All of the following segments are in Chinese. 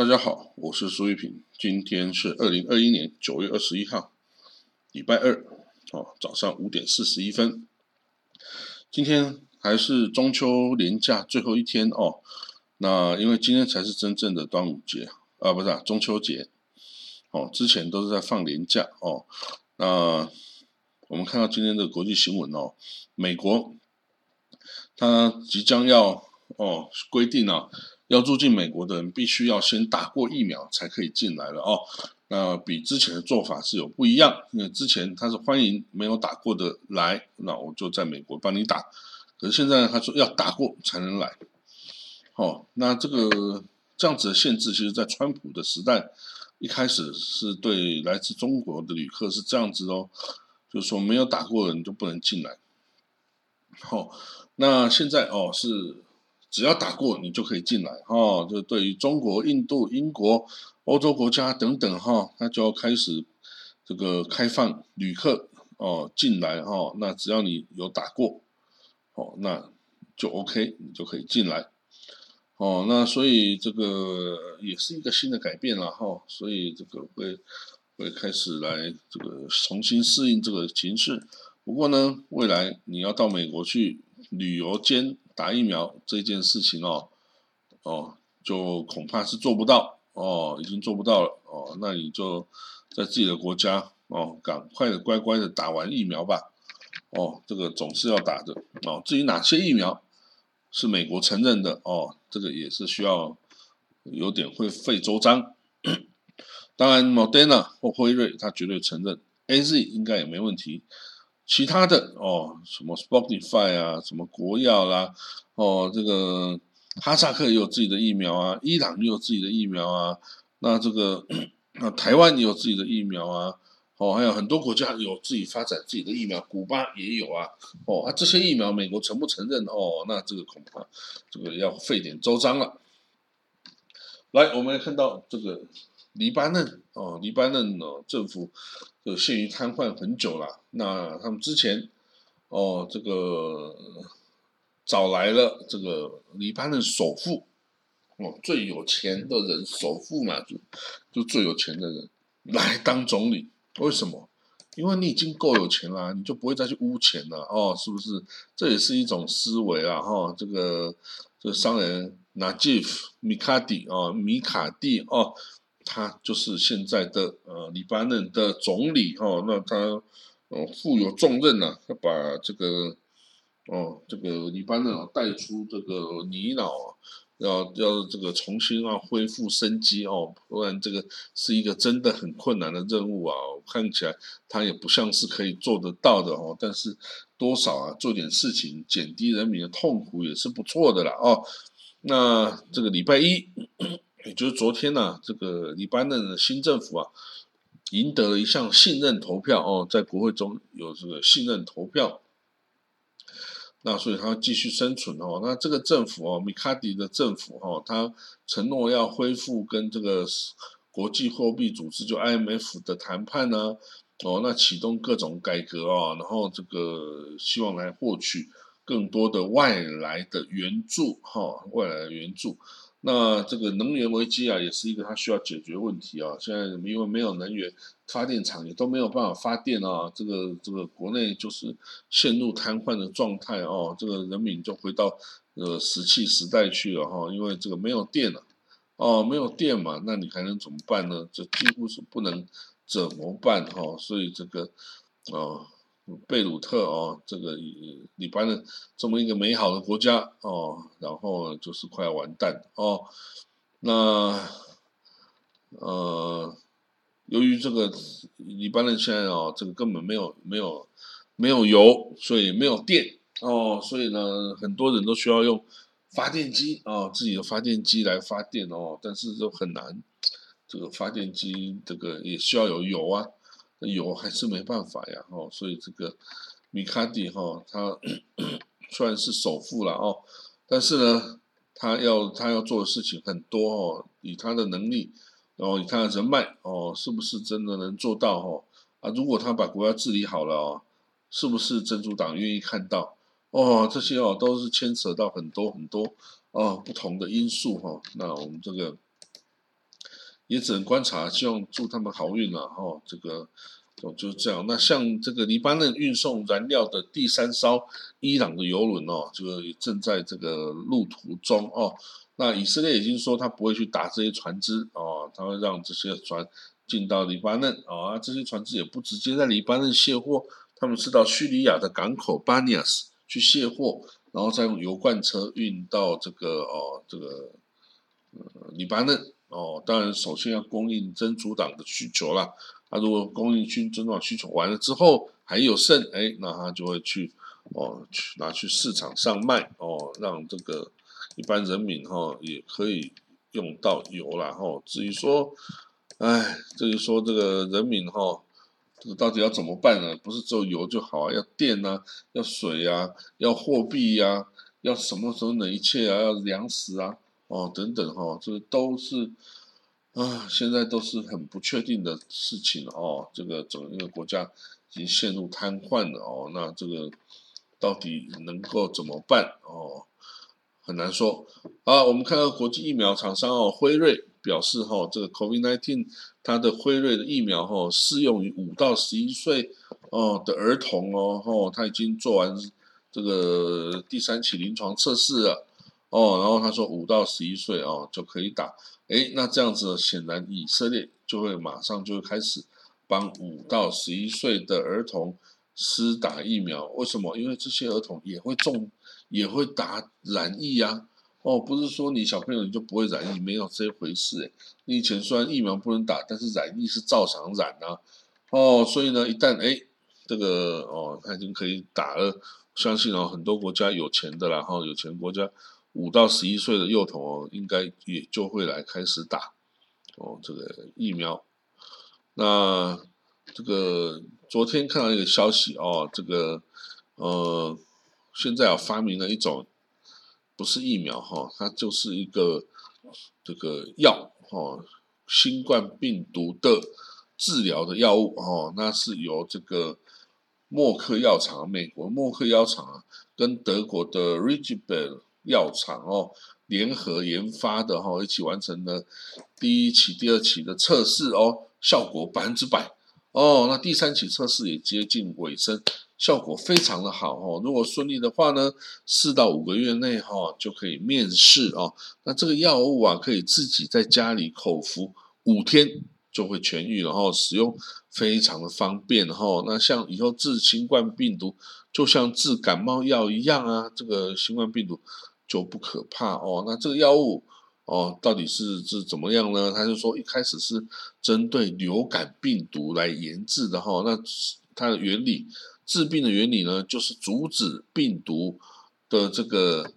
大家好，我是苏玉平，今天是二零二一年九月二十一号，礼拜二，哦，早上五点四十一分。今天还是中秋连假最后一天哦，那因为今天才是真正的端午节啊，不是，中秋节，哦，之前都是在放年假哦。那我们看到今天的国际新闻哦，美国，它即将要哦规定啊。要入境美国的人，必须要先打过疫苗才可以进来了哦。那比之前的做法是有不一样，因为之前他是欢迎没有打过的来，那我就在美国帮你打。可是现在他说要打过才能来。哦，那这个这样子的限制，其实在川普的时代一开始是对来自中国的旅客是这样子哦，就是说没有打过的人就不能进来。好，那现在哦是。只要打过，你就可以进来哈。就对于中国、印度、英国、欧洲国家等等哈，那就要开始这个开放旅客哦进来哈。那只要你有打过，哦，那就 OK，你就可以进来。哦，那所以这个也是一个新的改变了哈。所以这个会会开始来这个重新适应这个形势。不过呢，未来你要到美国去旅游兼。打疫苗这件事情哦，哦，就恐怕是做不到哦，已经做不到了哦，那你就在自己的国家哦，赶快的乖乖的打完疫苗吧，哦，这个总是要打的哦。至于哪些疫苗是美国承认的哦，这个也是需要有点会费周章。当然，Modena 或辉瑞他绝对承认，AZ 应该也没问题。其他的哦，什么 Spotify 啊，什么国药啦，哦，这个哈萨克也有自己的疫苗啊，伊朗也有自己的疫苗啊，那这个 那台湾也有自己的疫苗啊，哦，还有很多国家有自己发展自己的疫苗，古巴也有啊，哦，啊这些疫苗美国承不承认？哦，那这个恐怕这个要费点周章了。来，我们看到这个。黎巴嫩哦，黎巴嫩哦，政府就陷于瘫痪很久了。那他们之前哦，这个找来了这个黎巴嫩首富哦，最有钱的人，首富嘛，就就最有钱的人来当总理。为什么？因为你已经够有钱了，你就不会再去污钱了哦，是不是？这也是一种思维啊，哈。这个这个商人纳吉夫米卡蒂哦，米卡蒂哦。他就是现在的呃黎巴嫩的总理哈，那他呃负有重任呐，要把这个哦这个黎巴嫩啊带出这个泥淖啊，要要这个重新啊恢复生机哦，不然这个是一个真的很困难的任务啊，看起来他也不像是可以做得到的哦，但是多少啊做点事情减低人民的痛苦也是不错的啦哦，那这个礼拜一。也就是昨天呢，这个黎巴嫩的新政府啊，赢得了一项信任投票哦，在国会中有这个信任投票，那所以他继续生存哦。那这个政府哦，米卡迪的政府哈，他承诺要恢复跟这个国际货币组织就 IMF 的谈判呢，哦，那启动各种改革哦，然后这个希望来获取更多的外来的援助哈，外来的援助。那这个能源危机啊，也是一个他需要解决问题啊。现在因为没有能源，发电厂也都没有办法发电啊。这个这个国内就是陷入瘫痪的状态哦。这个人民就回到呃石器时代去了哈，因为这个没有电了哦，没有电嘛，那你还能怎么办呢？这几乎是不能怎么办哈。所以这个哦。贝鲁特哦，这个黎巴嫩这么一个美好的国家哦，然后就是快要完蛋哦。那呃，由于这个黎巴嫩现在哦，这个根本没有没有没有油，所以没有电哦，所以呢，很多人都需要用发电机哦，自己的发电机来发电哦，但是都很难，这个发电机这个也需要有油啊。有 还是没办法呀，哦，所以这个米卡迪哈，他 虽然是首富了哦，但是呢，他要他要做的事情很多哦，以他的能力，然后以他的人脉哦，是不是真的能做到哦？啊，如果他把国家治理好了哦，是不是珍珠党愿意看到？哦，这些哦都是牵扯到很多很多哦不同的因素哈。那我们这个也只能观察，希望祝他们好运了哦。这个哦就是这样。那像这个黎巴嫩运送燃料的第三艘伊朗的油轮哦，这个也正在这个路途中哦。那以色列已经说他不会去打这些船只哦，他会让这些船进到黎巴嫩啊，这些船只也不直接在黎巴嫩卸货，他们是到叙利亚的港口巴尼亚斯去卸货，然后再用油罐车运到这个哦这个呃黎巴嫩哦，当然首先要供应真主党的需求啦。他如果供应军真主党需求完了之后还有剩，哎，那他就会去哦去拿去市场上卖哦，让这个。一般人民哈也可以用到油了哈。至于说，哎，至于说这个人民哈，这个到底要怎么办呢？不是只有油就好啊，要电啊，要水啊，要货币呀，要什么时候的一切啊，要粮食啊，哦等等哈，这都是啊，现在都是很不确定的事情哦。这个整个国家已经陷入瘫痪了哦。那这个到底能够怎么办哦？很难说啊！我们看到国际疫苗厂商哦，辉瑞表示哈，这个 COVID-19 它的辉瑞的疫苗哈，适用于五到十一岁哦的儿童哦，哦，他已经做完这个第三期临床测试了哦，然后他说五到十一岁哦就可以打，诶，那这样子显然以色列就会马上就会开始帮五到十一岁的儿童施打疫苗，为什么？因为这些儿童也会中。也会打染疫呀，哦，不是说你小朋友你就不会染疫，没有这回事诶。你以前虽然疫苗不能打，但是染疫是照常染啊，哦，所以呢，一旦哎这个哦他已经可以打了，相信哦很多国家有钱的然后有钱国家五到十一岁的幼童哦应该也就会来开始打哦这个疫苗。那这个昨天看到一个消息哦，这个呃。现在啊，发明了一种不是疫苗哈，它就是一个这个药哈，新冠病毒的治疗的药物哦，那是由这个默克药厂，美国默克药厂，跟德国的 r i g i b e l 药厂哦联合研发的哈，一起完成了第一期、第二期的测试哦，效果百分之百哦，那第三期测试也接近尾声。效果非常的好哦，如果顺利的话呢，四到五个月内哈就可以面试哦。那这个药物啊，可以自己在家里口服，五天就会痊愈，然后使用非常的方便哈。那像以后治新冠病毒，就像治感冒药一样啊，这个新冠病毒就不可怕哦。那这个药物哦，到底是是怎么样呢？他就说一开始是针对流感病毒来研制的哈，那它的原理。治病的原理呢，就是阻止病毒的这个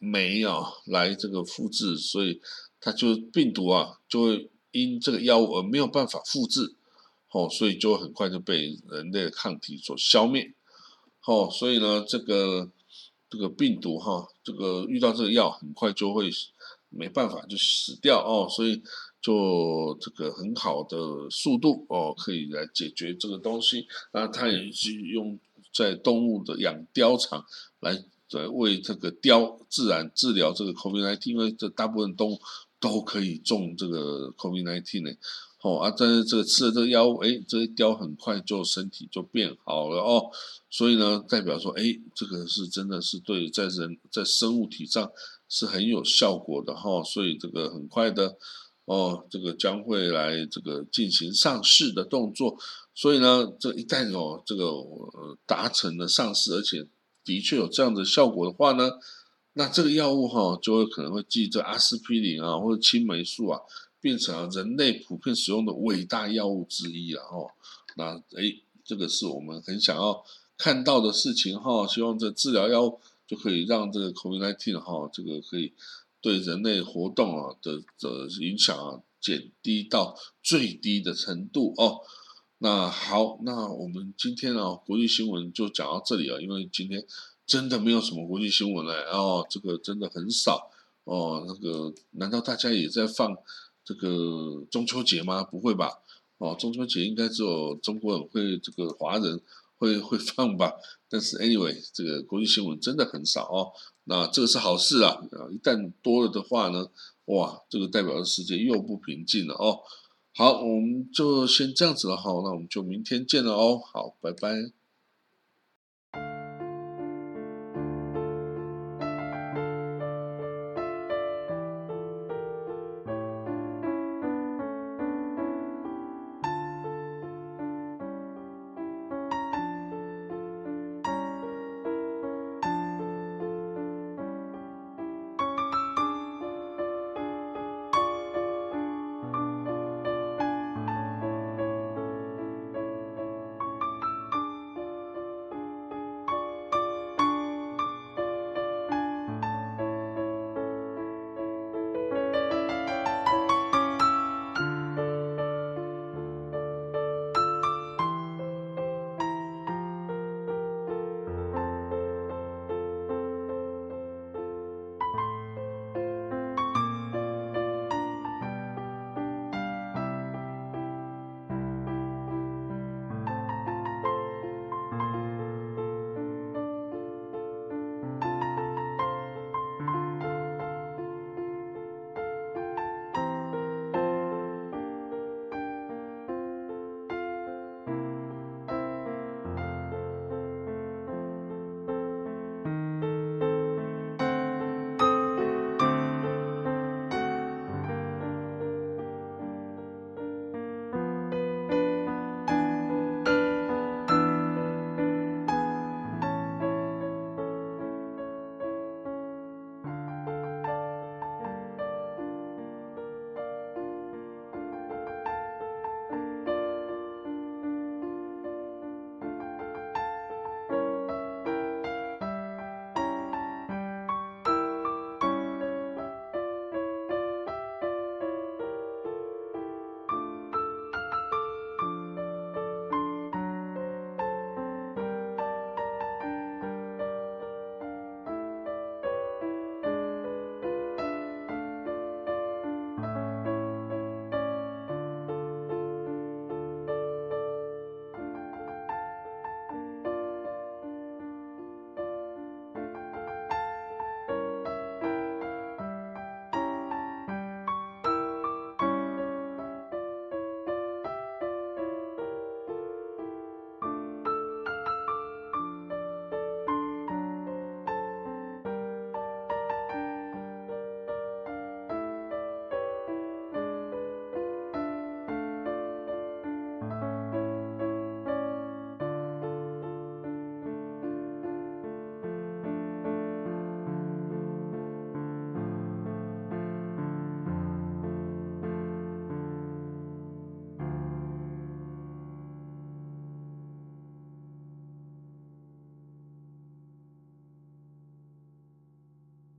酶啊来这个复制，所以它就病毒啊就会因这个药物而没有办法复制，哦，所以就很快就被人类的抗体所消灭，哦，所以呢这个这个病毒哈，这个遇到这个药很快就会没办法就死掉哦，所以。做这个很好的速度哦，可以来解决这个东西。那它也是用在动物的养貂场来来为这个貂自然治疗这个 COVID-19，因为这大部分动物都可以中这个 COVID-19 呢。哦啊，但是这个吃了这个药物，哎，这些貂很快就身体就变好了哦。所以呢，代表说，哎，这个是真的是对在人在生物体上是很有效果的哈。所以这个很快的。哦，这个将会来这个进行上市的动作，所以呢，这一旦哦这个达成了上市，而且的确有这样的效果的话呢，那这个药物哈就会可能会继这阿司匹林啊或者青霉素啊，变成了人类普遍使用的伟大药物之一了哦。那诶，这个是我们很想要看到的事情哈，希望这治疗药物就可以让这个 COVID-19 哈这个可以。对人类活动啊的的影响啊减低到最低的程度哦。那好，那我们今天啊国际新闻就讲到这里啊，因为今天真的没有什么国际新闻了哦，这个真的很少哦。那个难道大家也在放这个中秋节吗？不会吧？哦，中秋节应该只有中国人会这个华人会会放吧？但是 anyway，这个国际新闻真的很少哦。那这个是好事啊！啊，一旦多了的话呢，哇，这个代表的世界又不平静了哦。好，我们就先这样子了哈，那我们就明天见了哦。好，拜拜。